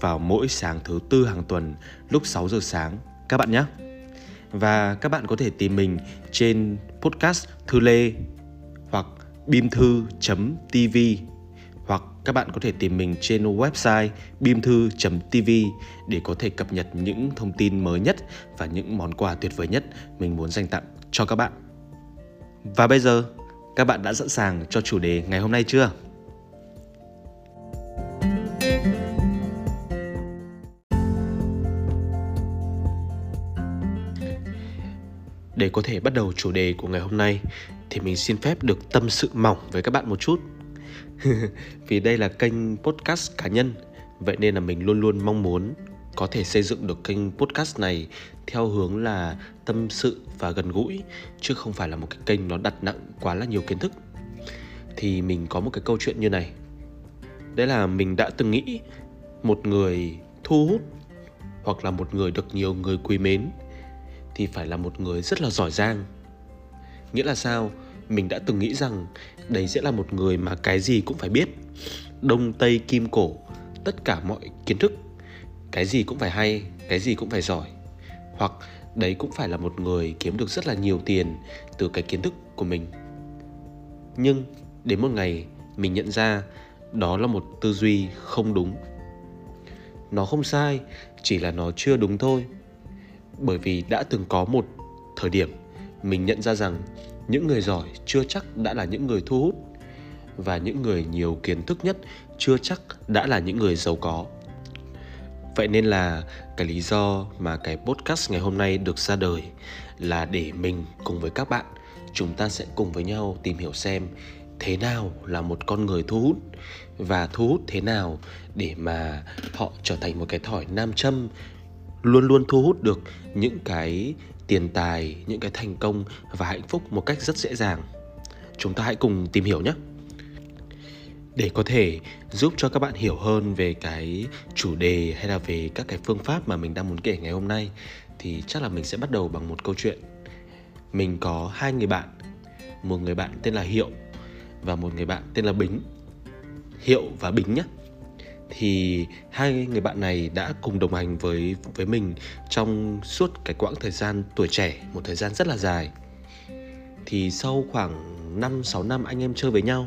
vào mỗi sáng thứ tư hàng tuần lúc 6 giờ sáng các bạn nhé. Và các bạn có thể tìm mình trên podcast Thư Lê hoặc bimthu.tv hoặc các bạn có thể tìm mình trên website bimthu.tv để có thể cập nhật những thông tin mới nhất và những món quà tuyệt vời nhất mình muốn dành tặng cho các bạn. Và bây giờ, các bạn đã sẵn sàng cho chủ đề ngày hôm nay chưa? Để có thể bắt đầu chủ đề của ngày hôm nay thì mình xin phép được tâm sự mỏng với các bạn một chút. Vì đây là kênh podcast cá nhân, vậy nên là mình luôn luôn mong muốn có thể xây dựng được kênh podcast này theo hướng là tâm sự và gần gũi chứ không phải là một cái kênh nó đặt nặng quá là nhiều kiến thức. Thì mình có một cái câu chuyện như này. Đấy là mình đã từng nghĩ một người thu hút hoặc là một người được nhiều người quý mến thì phải là một người rất là giỏi giang. Nghĩa là sao? Mình đã từng nghĩ rằng đấy sẽ là một người mà cái gì cũng phải biết. Đông, tây, kim, cổ, tất cả mọi kiến thức. Cái gì cũng phải hay, cái gì cũng phải giỏi. Hoặc đấy cũng phải là một người kiếm được rất là nhiều tiền từ cái kiến thức của mình. Nhưng đến một ngày mình nhận ra đó là một tư duy không đúng. Nó không sai, chỉ là nó chưa đúng thôi bởi vì đã từng có một thời điểm mình nhận ra rằng những người giỏi chưa chắc đã là những người thu hút và những người nhiều kiến thức nhất chưa chắc đã là những người giàu có. Vậy nên là cái lý do mà cái podcast ngày hôm nay được ra đời là để mình cùng với các bạn chúng ta sẽ cùng với nhau tìm hiểu xem thế nào là một con người thu hút và thu hút thế nào để mà họ trở thành một cái thỏi nam châm luôn luôn thu hút được những cái tiền tài, những cái thành công và hạnh phúc một cách rất dễ dàng. Chúng ta hãy cùng tìm hiểu nhé. Để có thể giúp cho các bạn hiểu hơn về cái chủ đề hay là về các cái phương pháp mà mình đang muốn kể ngày hôm nay thì chắc là mình sẽ bắt đầu bằng một câu chuyện. Mình có hai người bạn, một người bạn tên là Hiệu và một người bạn tên là Bính. Hiệu và Bính nhé thì hai người bạn này đã cùng đồng hành với với mình trong suốt cái quãng thời gian tuổi trẻ, một thời gian rất là dài. Thì sau khoảng 5 6 năm anh em chơi với nhau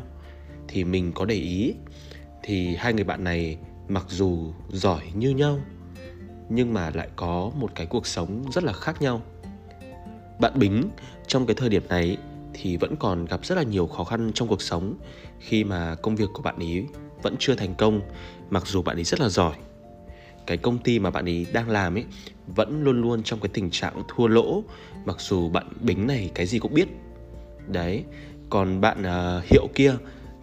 thì mình có để ý thì hai người bạn này mặc dù giỏi như nhau nhưng mà lại có một cái cuộc sống rất là khác nhau. Bạn Bính trong cái thời điểm này thì vẫn còn gặp rất là nhiều khó khăn trong cuộc sống khi mà công việc của bạn ấy vẫn chưa thành công mặc dù bạn ấy rất là giỏi. Cái công ty mà bạn ấy đang làm ấy vẫn luôn luôn trong cái tình trạng thua lỗ mặc dù bạn bính này cái gì cũng biết. Đấy còn bạn uh, hiệu kia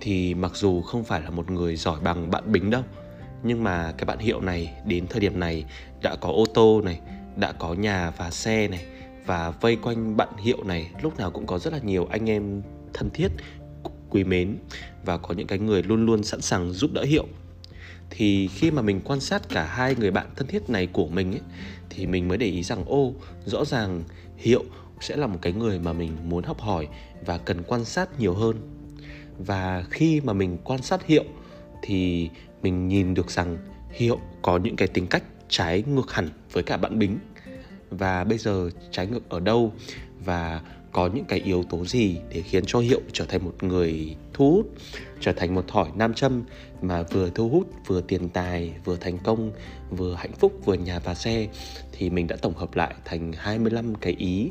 thì mặc dù không phải là một người giỏi bằng bạn bính đâu nhưng mà cái bạn hiệu này đến thời điểm này đã có ô tô này đã có nhà và xe này và vây quanh bạn hiệu này lúc nào cũng có rất là nhiều anh em thân thiết quý mến và có những cái người luôn luôn sẵn sàng giúp đỡ hiệu. Thì khi mà mình quan sát cả hai người bạn thân thiết này của mình ấy, thì mình mới để ý rằng ô rõ ràng hiệu sẽ là một cái người mà mình muốn học hỏi và cần quan sát nhiều hơn. Và khi mà mình quan sát hiệu thì mình nhìn được rằng hiệu có những cái tính cách trái ngược hẳn với cả bạn bính. Và bây giờ trái ngược ở đâu và có những cái yếu tố gì để khiến cho hiệu trở thành một người thu hút, trở thành một thỏi nam châm mà vừa thu hút, vừa tiền tài, vừa thành công, vừa hạnh phúc, vừa nhà và xe? Thì mình đã tổng hợp lại thành 25 cái ý.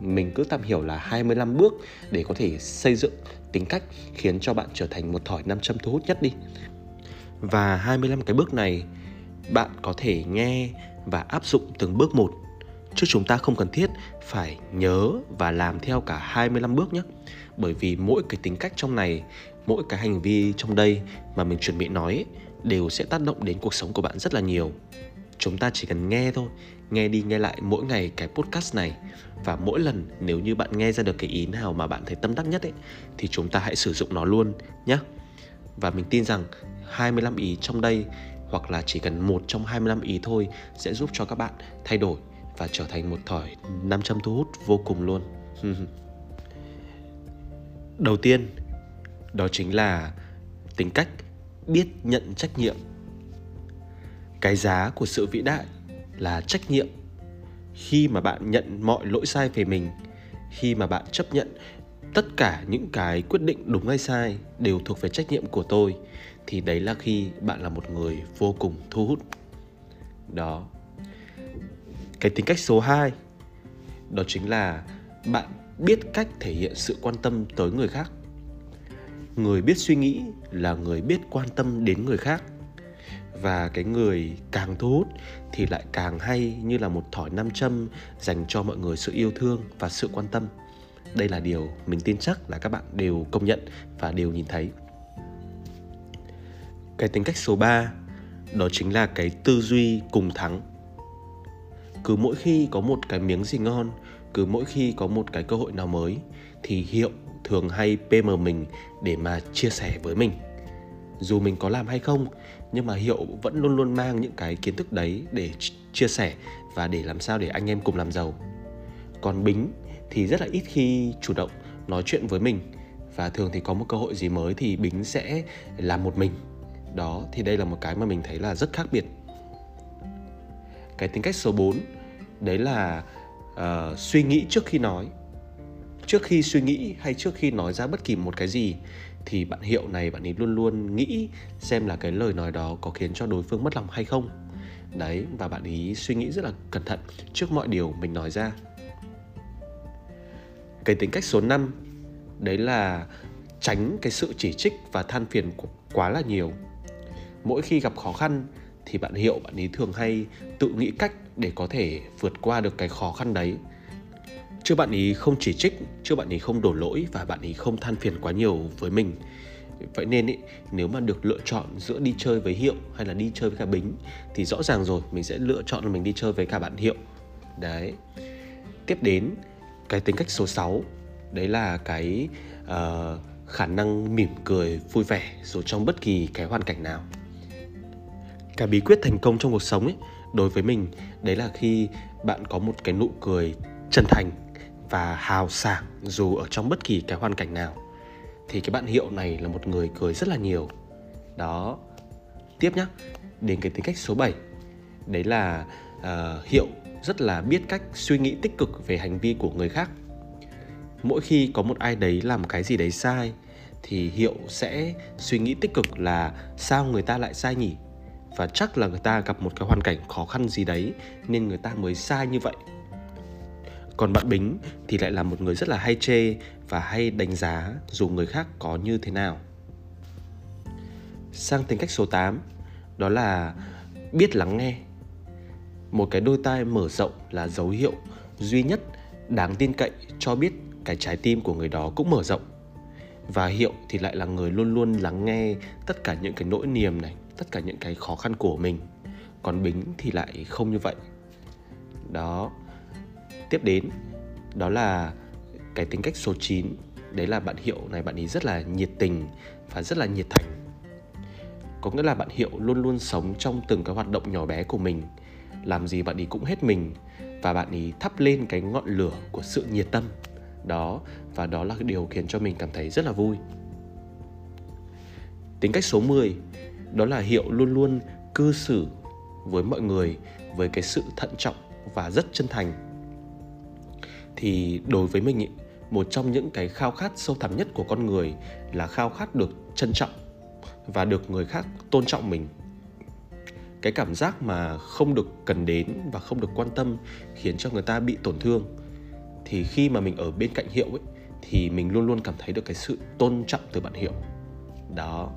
Mình cứ tạm hiểu là 25 bước để có thể xây dựng tính cách khiến cho bạn trở thành một thỏi nam châm thu hút nhất đi. Và 25 cái bước này, bạn có thể nghe và áp dụng từng bước một chứ chúng ta không cần thiết phải nhớ và làm theo cả 25 bước nhé. Bởi vì mỗi cái tính cách trong này, mỗi cái hành vi trong đây mà mình chuẩn bị nói đều sẽ tác động đến cuộc sống của bạn rất là nhiều. chúng ta chỉ cần nghe thôi nghe đi nghe lại mỗi ngày cái podcast này và mỗi lần nếu như bạn nghe ra được cái ý nào mà bạn thấy tâm đắc nhất ấy thì chúng ta hãy sử dụng nó luôn nhé và mình tin rằng 25 ý trong đây hoặc là chỉ cần một trong 25 ý thôi sẽ giúp cho các bạn thay đổi và trở thành một thỏi 500 thu hút vô cùng luôn. Đầu tiên, đó chính là tính cách biết nhận trách nhiệm. Cái giá của sự vĩ đại là trách nhiệm. Khi mà bạn nhận mọi lỗi sai về mình, khi mà bạn chấp nhận tất cả những cái quyết định đúng hay sai đều thuộc về trách nhiệm của tôi thì đấy là khi bạn là một người vô cùng thu hút. Đó. Cái tính cách số 2 đó chính là bạn biết cách thể hiện sự quan tâm tới người khác. Người biết suy nghĩ là người biết quan tâm đến người khác. Và cái người càng thu hút thì lại càng hay như là một thỏi nam châm dành cho mọi người sự yêu thương và sự quan tâm. Đây là điều mình tin chắc là các bạn đều công nhận và đều nhìn thấy. Cái tính cách số 3 đó chính là cái tư duy cùng thắng cứ mỗi khi có một cái miếng gì ngon, cứ mỗi khi có một cái cơ hội nào mới, thì hiệu thường hay pm mình để mà chia sẻ với mình. Dù mình có làm hay không, nhưng mà hiệu vẫn luôn luôn mang những cái kiến thức đấy để chia sẻ và để làm sao để anh em cùng làm giàu. Còn bính thì rất là ít khi chủ động nói chuyện với mình và thường thì có một cơ hội gì mới thì bính sẽ làm một mình. Đó, thì đây là một cái mà mình thấy là rất khác biệt. Cái tính cách số 4 đấy là uh, suy nghĩ trước khi nói. Trước khi suy nghĩ hay trước khi nói ra bất kỳ một cái gì thì bạn hiệu này bạn ấy luôn luôn nghĩ xem là cái lời nói đó có khiến cho đối phương mất lòng hay không. Đấy và bạn ấy suy nghĩ rất là cẩn thận trước mọi điều mình nói ra. Cái tính cách số 5 đấy là tránh cái sự chỉ trích và than phiền quá là nhiều. Mỗi khi gặp khó khăn thì bạn hiệu bạn ấy thường hay tự nghĩ cách để có thể vượt qua được cái khó khăn đấy. Chứ bạn ấy không chỉ trích chứ bạn ấy không đổ lỗi và bạn ấy không than phiền quá nhiều với mình. Vậy nên ý, nếu mà được lựa chọn giữa đi chơi với hiệu hay là đi chơi với cả bính thì rõ ràng rồi mình sẽ lựa chọn là mình đi chơi với cả bạn hiệu. Đấy. Tiếp đến cái tính cách số 6 đấy là cái uh, khả năng mỉm cười vui vẻ dù trong bất kỳ cái hoàn cảnh nào. Cái bí quyết thành công trong cuộc sống ấy đối với mình đấy là khi bạn có một cái nụ cười chân thành và hào sảng dù ở trong bất kỳ cái hoàn cảnh nào. Thì cái bạn hiệu này là một người cười rất là nhiều. Đó. Tiếp nhá. Đến cái tính cách số 7 đấy là uh, hiệu rất là biết cách suy nghĩ tích cực về hành vi của người khác. Mỗi khi có một ai đấy làm cái gì đấy sai thì hiệu sẽ suy nghĩ tích cực là sao người ta lại sai nhỉ? Và chắc là người ta gặp một cái hoàn cảnh khó khăn gì đấy, nên người ta mới sai như vậy. Còn bạn bính thì lại là một người rất là hay chê và hay đánh giá dù người khác có như thế nào. Sang tính cách số 8 đó là biết lắng nghe. Một cái đôi tai mở rộng là dấu hiệu duy nhất đáng tin cậy cho biết cái trái tim của người đó cũng mở rộng. Và hiệu thì lại là người luôn luôn lắng nghe tất cả những cái nỗi niềm này tất cả những cái khó khăn của mình. Còn bính thì lại không như vậy. Đó. Tiếp đến, đó là cái tính cách số 9 đấy là bạn hiệu này, bạn ấy rất là nhiệt tình và rất là nhiệt thành. Có nghĩa là bạn hiệu luôn luôn sống trong từng cái hoạt động nhỏ bé của mình. Làm gì bạn ấy cũng hết mình và bạn ấy thắp lên cái ngọn lửa của sự nhiệt tâm. Đó. Và đó là cái điều khiến cho mình cảm thấy rất là vui. Tính cách số 10 đó là hiệu luôn luôn cư xử với mọi người với cái sự thận trọng và rất chân thành. Thì đối với mình ý, một trong những cái khao khát sâu thẳm nhất của con người là khao khát được trân trọng và được người khác tôn trọng mình. Cái cảm giác mà không được cần đến và không được quan tâm khiến cho người ta bị tổn thương. Thì khi mà mình ở bên cạnh hiệu ấy thì mình luôn luôn cảm thấy được cái sự tôn trọng từ bạn hiệu. Đó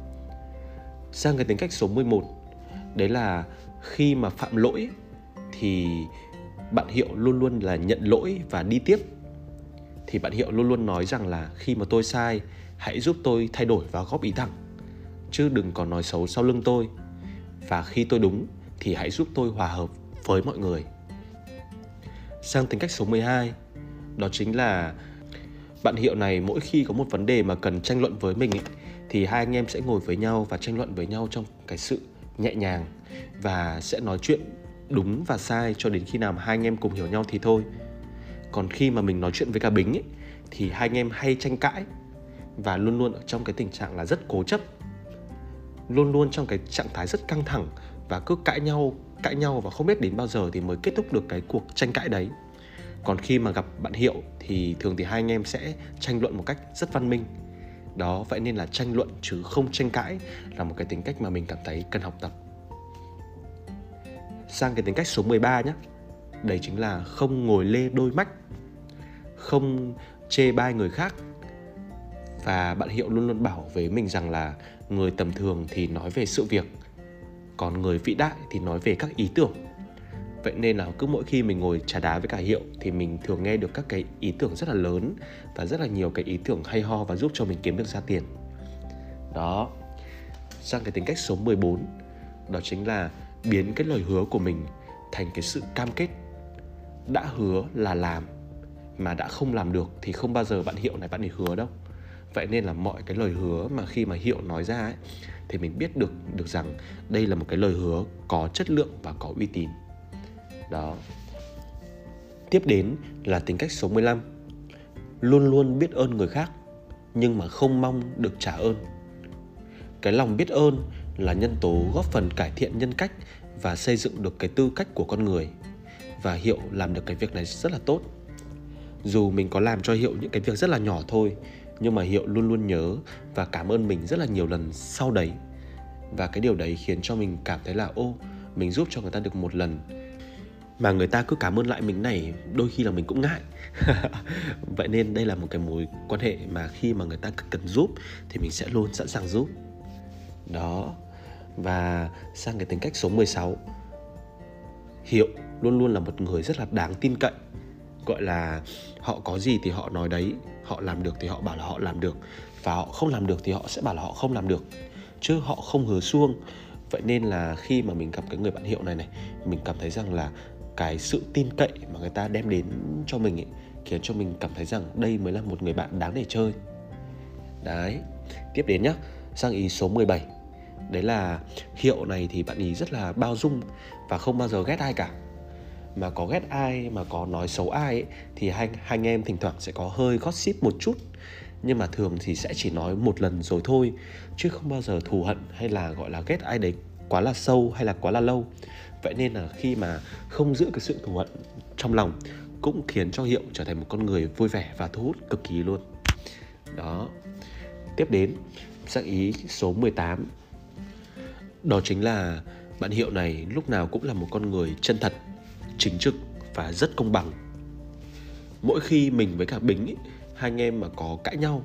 sang cái tính cách số 11 đấy là khi mà phạm lỗi thì bạn hiệu luôn luôn là nhận lỗi và đi tiếp thì bạn hiệu luôn luôn nói rằng là khi mà tôi sai hãy giúp tôi thay đổi và góp ý thẳng chứ đừng còn nói xấu sau lưng tôi và khi tôi đúng thì hãy giúp tôi hòa hợp với mọi người. Sang tính cách số 12, đó chính là bạn hiệu này mỗi khi có một vấn đề mà cần tranh luận với mình ấy, thì hai anh em sẽ ngồi với nhau và tranh luận với nhau trong cái sự nhẹ nhàng và sẽ nói chuyện đúng và sai cho đến khi nào mà hai anh em cùng hiểu nhau thì thôi. Còn khi mà mình nói chuyện với cả bính ấy, thì hai anh em hay tranh cãi và luôn luôn ở trong cái tình trạng là rất cố chấp. Luôn luôn trong cái trạng thái rất căng thẳng và cứ cãi nhau cãi nhau và không biết đến bao giờ thì mới kết thúc được cái cuộc tranh cãi đấy. Còn khi mà gặp bạn hiệu thì thường thì hai anh em sẽ tranh luận một cách rất văn minh đó vậy nên là tranh luận chứ không tranh cãi là một cái tính cách mà mình cảm thấy cần học tập. Sang cái tính cách số 13 nhé đấy chính là không ngồi lê đôi mắt, không chê bai người khác. Và bạn hiệu luôn luôn bảo với mình rằng là người tầm thường thì nói về sự việc, còn người vĩ đại thì nói về các ý tưởng vậy nên là cứ mỗi khi mình ngồi trà đá với cả hiệu thì mình thường nghe được các cái ý tưởng rất là lớn và rất là nhiều cái ý tưởng hay ho và giúp cho mình kiếm được ra tiền. Đó. Sang cái tính cách số 14 đó chính là biến cái lời hứa của mình thành cái sự cam kết. Đã hứa là làm, mà đã không làm được thì không bao giờ bạn hiệu này, bạn ấy hứa đâu. Vậy nên là mọi cái lời hứa mà khi mà hiệu nói ra ấy, thì mình biết được được rằng đây là một cái lời hứa có chất lượng và có uy tín đó. Tiếp đến là tính cách số 15 luôn luôn biết ơn người khác, nhưng mà không mong được trả ơn. Cái lòng biết ơn là nhân tố góp phần cải thiện nhân cách và xây dựng được cái tư cách của con người. Và hiệu làm được cái việc này rất là tốt. Dù mình có làm cho hiệu những cái việc rất là nhỏ thôi, nhưng mà hiệu luôn luôn nhớ và cảm ơn mình rất là nhiều lần sau đấy. Và cái điều đấy khiến cho mình cảm thấy là, ô, mình giúp cho người ta được một lần mà người ta cứ cảm ơn lại mình này, đôi khi là mình cũng ngại. Vậy nên đây là một cái mối quan hệ mà khi mà người ta cần giúp thì mình sẽ luôn sẵn sàng giúp. Đó. Và sang cái tính cách số 16 Hiệu luôn luôn là một người rất là đáng tin cậy. Gọi là họ có gì thì họ nói đấy, Họ làm được thì họ bảo là họ làm được. Và họ không làm được thì họ sẽ bảo là họ không làm được. Chứ họ không hứa xuông Vậy nên là khi mà mình gặp cái người bạn Hiệu này này, Mình cảm thấy rằng là cái sự tin cậy mà người ta đem đến cho mình ấy khiến cho mình cảm thấy rằng đây mới là một người bạn đáng để chơi. Đấy tiếp đến nhá sang ý số 17 đấy là hiệu này thì bạn ý rất là bao dung và không bao giờ ghét ai cả. Mà có ghét ai mà có nói xấu ai ấy, thì hai, hai anh em thỉnh thoảng sẽ có hơi gossip một chút. Nhưng mà thường thì sẽ chỉ nói một lần rồi thôi chứ không bao giờ thù hận hay là gọi là ghét ai đấy quá là sâu hay là quá là lâu. Vậy nên là khi mà không giữ cái sự thù hận trong lòng cũng khiến cho hiệu trở thành một con người vui vẻ và thu hút cực kỳ luôn. Đó. Tiếp đến sáng ý số 18 đó chính là bạn hiệu này lúc nào cũng là một con người chân thật chính trực và rất công bằng. Mỗi khi mình với cả bính ý, hai anh em mà có cãi nhau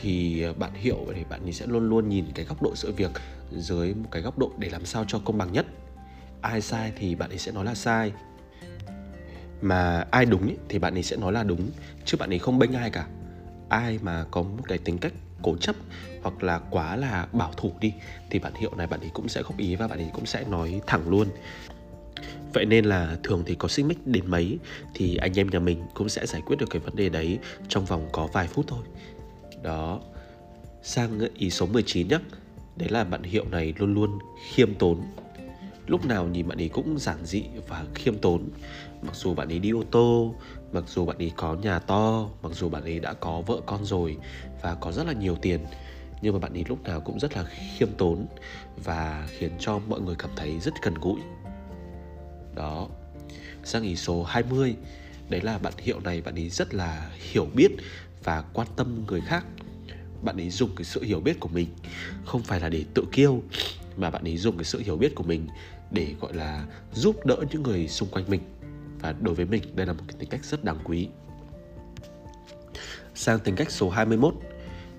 thì bạn hiệu thì bạn ấy sẽ luôn luôn nhìn cái góc độ sự việc dưới một cái góc độ để làm sao cho công bằng nhất. Ai sai thì bạn ấy sẽ nói là sai. Mà ai đúng ý, thì bạn ấy sẽ nói là đúng chứ bạn ấy không bênh ai cả. Ai mà có một cái tính cách cố chấp hoặc là quá là bảo thủ đi thì bạn hiệu này bạn ấy cũng sẽ góp ý và bạn ấy cũng sẽ nói thẳng luôn. Vậy nên là thường thì có xích mích đến mấy thì anh em nhà mình cũng sẽ giải quyết được cái vấn đề đấy trong vòng có vài phút thôi. Đó. Sang ý số 19 nhé đấy là bạn hiệu này luôn luôn khiêm tốn. Lúc nào nhìn bạn ấy cũng giản dị và khiêm tốn. Mặc dù bạn ấy đi ô tô, mặc dù bạn ấy có nhà to, mặc dù bạn ấy đã có vợ con rồi và có rất là nhiều tiền, nhưng mà bạn ấy lúc nào cũng rất là khiêm tốn và khiến cho mọi người cảm thấy rất gần gũi. Đó. Sang ý số 20 đấy là bạn hiệu này bạn ấy rất là hiểu biết và quan tâm người khác bạn ấy dùng cái sự hiểu biết của mình. Không phải là để tự kiêu mà bạn ấy dùng cái sự hiểu biết của mình để gọi là giúp đỡ những người xung quanh mình. Và đối với mình đây là một cái tính cách rất đáng quý. Sang tính cách số 21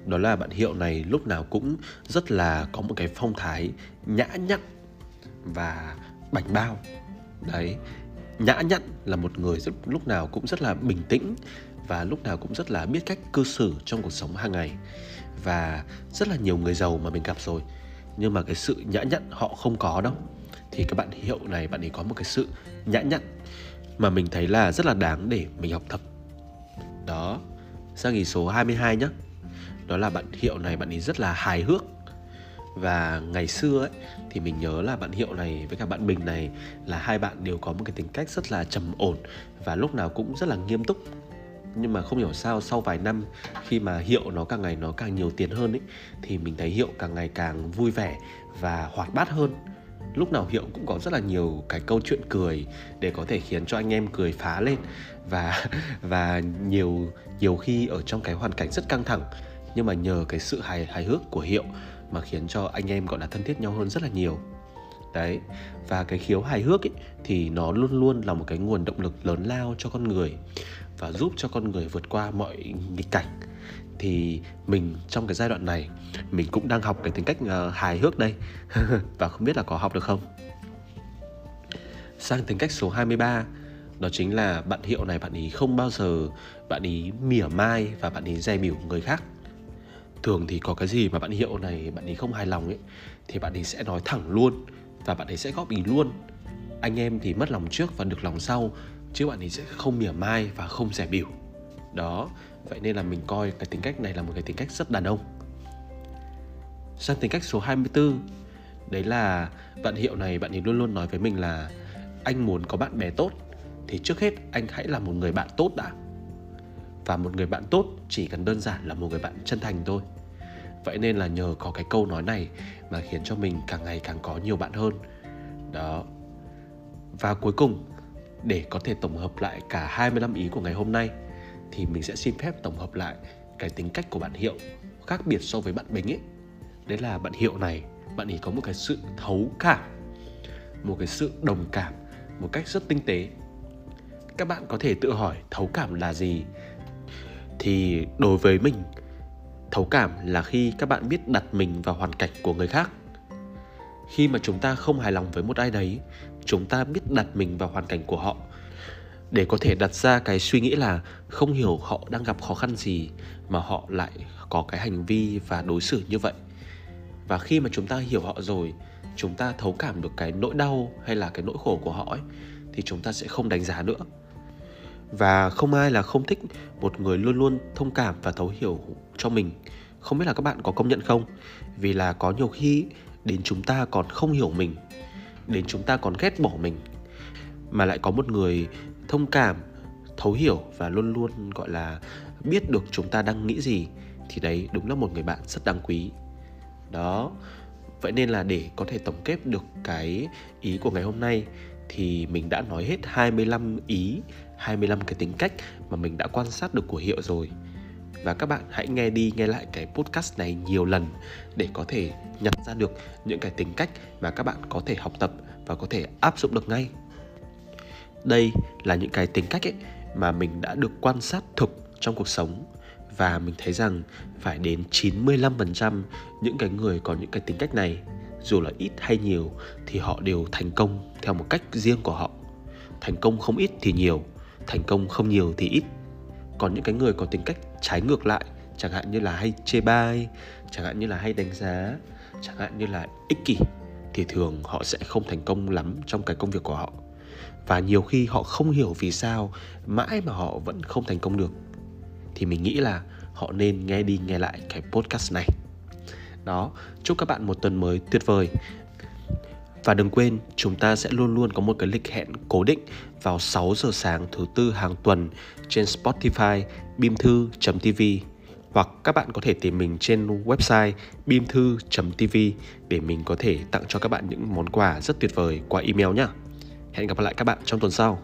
đó là bạn hiệu này lúc nào cũng rất là có một cái phong thái nhã nhặn và bảnh bao. Đấy nhã nhặn là một người rất, lúc nào cũng rất là bình tĩnh và lúc nào cũng rất là biết cách cư xử trong cuộc sống hàng ngày. Và rất là nhiều người giàu mà mình gặp rồi. Nhưng mà cái sự nhã nhặn họ không có đâu. Thì các bạn hiệu này, bạn ấy có một cái sự nhã nhặn mà mình thấy là rất là đáng để mình học tập. Đó, sang nghỉ số 22 nhé đó là bạn hiệu này, bạn ấy rất là hài hước. Và ngày xưa ấy, thì mình nhớ là bạn hiệu này với cả bạn bình này là hai bạn đều có một cái tính cách rất là trầm ổn và lúc nào cũng rất là nghiêm túc nhưng mà không hiểu sao sau vài năm khi mà hiệu nó càng ngày nó càng nhiều tiền hơn ấy thì mình thấy hiệu càng ngày càng vui vẻ và hoạt bát hơn. Lúc nào hiệu cũng có rất là nhiều cái câu chuyện cười để có thể khiến cho anh em cười phá lên. Và và nhiều nhiều khi ở trong cái hoàn cảnh rất căng thẳng. Nhưng mà nhờ cái sự hài hài hước của hiệu mà khiến cho anh em gọi là thân thiết nhau hơn rất là nhiều. Đấy và cái khiếu hài hước ấy, thì nó luôn luôn là một cái nguồn động lực lớn lao cho con người và giúp cho con người vượt qua mọi nghịch cảnh. Thì mình trong cái giai đoạn này mình cũng đang học cái tính cách uh, hài hước đây. Và không biết là có học được không? Sang tính cách số 23 đó chính là bạn hiệu này bạn ý không bao giờ bạn ý mỉa mai và bạn ý dè biểu người khác. Thường thì có cái gì mà bạn hiệu này bạn ý không hài lòng ấy thì bạn ý sẽ nói thẳng luôn và bạn ấy sẽ góp ý luôn. Anh em thì mất lòng trước và được lòng sau chứ bạn ấy sẽ không mỉa mai và không rẻ biểu đó, vậy nên là mình coi cái tính cách này là một cái tính cách rất đàn ông. Sang tính cách số 24 đấy là bạn hiệu này, bạn ấy luôn luôn nói với mình là anh muốn có bạn bè tốt, thì trước hết anh hãy là một người bạn tốt đã. Và một người bạn tốt chỉ cần đơn giản là một người bạn chân thành thôi. Vậy nên là nhờ có cái câu nói này mà khiến cho mình càng ngày càng có nhiều bạn hơn. Đó. Và cuối cùng để có thể tổng hợp lại cả 25 ý của ngày hôm nay thì mình sẽ xin phép tổng hợp lại cái tính cách của bạn Hiệu khác biệt so với bạn Bình ấy. Đấy là bạn Hiệu này, bạn ấy có một cái sự thấu cảm, một cái sự đồng cảm một cách rất tinh tế. Các bạn có thể tự hỏi thấu cảm là gì thì đối với mình thấu cảm là khi các bạn biết đặt mình vào hoàn cảnh của người khác khi mà chúng ta không hài lòng với một ai đấy chúng ta biết đặt mình vào hoàn cảnh của họ. Để có thể đặt ra cái suy nghĩ là không hiểu họ đang gặp khó khăn gì mà họ lại có cái hành vi và đối xử như vậy. Và khi mà chúng ta hiểu họ rồi, chúng ta thấu cảm được cái nỗi đau hay là cái nỗi khổ của họ ấy, thì chúng ta sẽ không đánh giá nữa. Và không ai là không thích một người luôn luôn thông cảm và thấu hiểu cho mình. Không biết là các bạn có công nhận không? Vì là có nhiều khi đến chúng ta còn không hiểu mình đến chúng ta còn ghét bỏ mình, mà lại có một người thông cảm, thấu hiểu và luôn luôn, gọi là, biết được chúng ta đang nghĩ gì thì đấy đúng là một người bạn rất đáng quý. Đó, vậy nên là để có thể tổng kết được cái ý của ngày hôm nay thì mình đã nói hết 25 ý 25 cái tính cách mà mình đã quan sát được của Hiệu rồi và các bạn hãy nghe đi nghe lại cái podcast này nhiều lần để có thể nhận ra được những cái tính cách mà các bạn có thể học tập và có thể áp dụng được ngay. Đây là những cái tính cách ấy mà mình đã được quan sát thực trong cuộc sống và mình thấy rằng phải đến 95% những cái người có những cái tính cách này, dù là ít hay nhiều, thì họ đều thành công theo một cách riêng của họ. Thành công không ít thì nhiều, thành công không nhiều thì ít còn những cái người có tính cách trái ngược lại. Chẳng hạn như là hay chê bai, chẳng hạn như là hay đánh giá, chẳng hạn như là ích kỷ, thì thường họ sẽ không thành công lắm trong cái công việc của họ. Và nhiều khi họ không hiểu vì sao mãi mà họ vẫn không thành công được. Thì mình nghĩ là họ nên nghe đi nghe lại cái podcast này. Đó, chúc các bạn một tuần mới tuyệt vời và đừng quên, chúng ta sẽ luôn luôn có một cái lịch hẹn cố định vào 6 giờ sáng thứ tư hàng tuần trên Spotify bimthu.tv hoặc các bạn có thể tìm mình trên website bimthu.tv để mình có thể tặng cho các bạn những món quà rất tuyệt vời qua email nhé. Hẹn gặp lại các bạn trong tuần sau.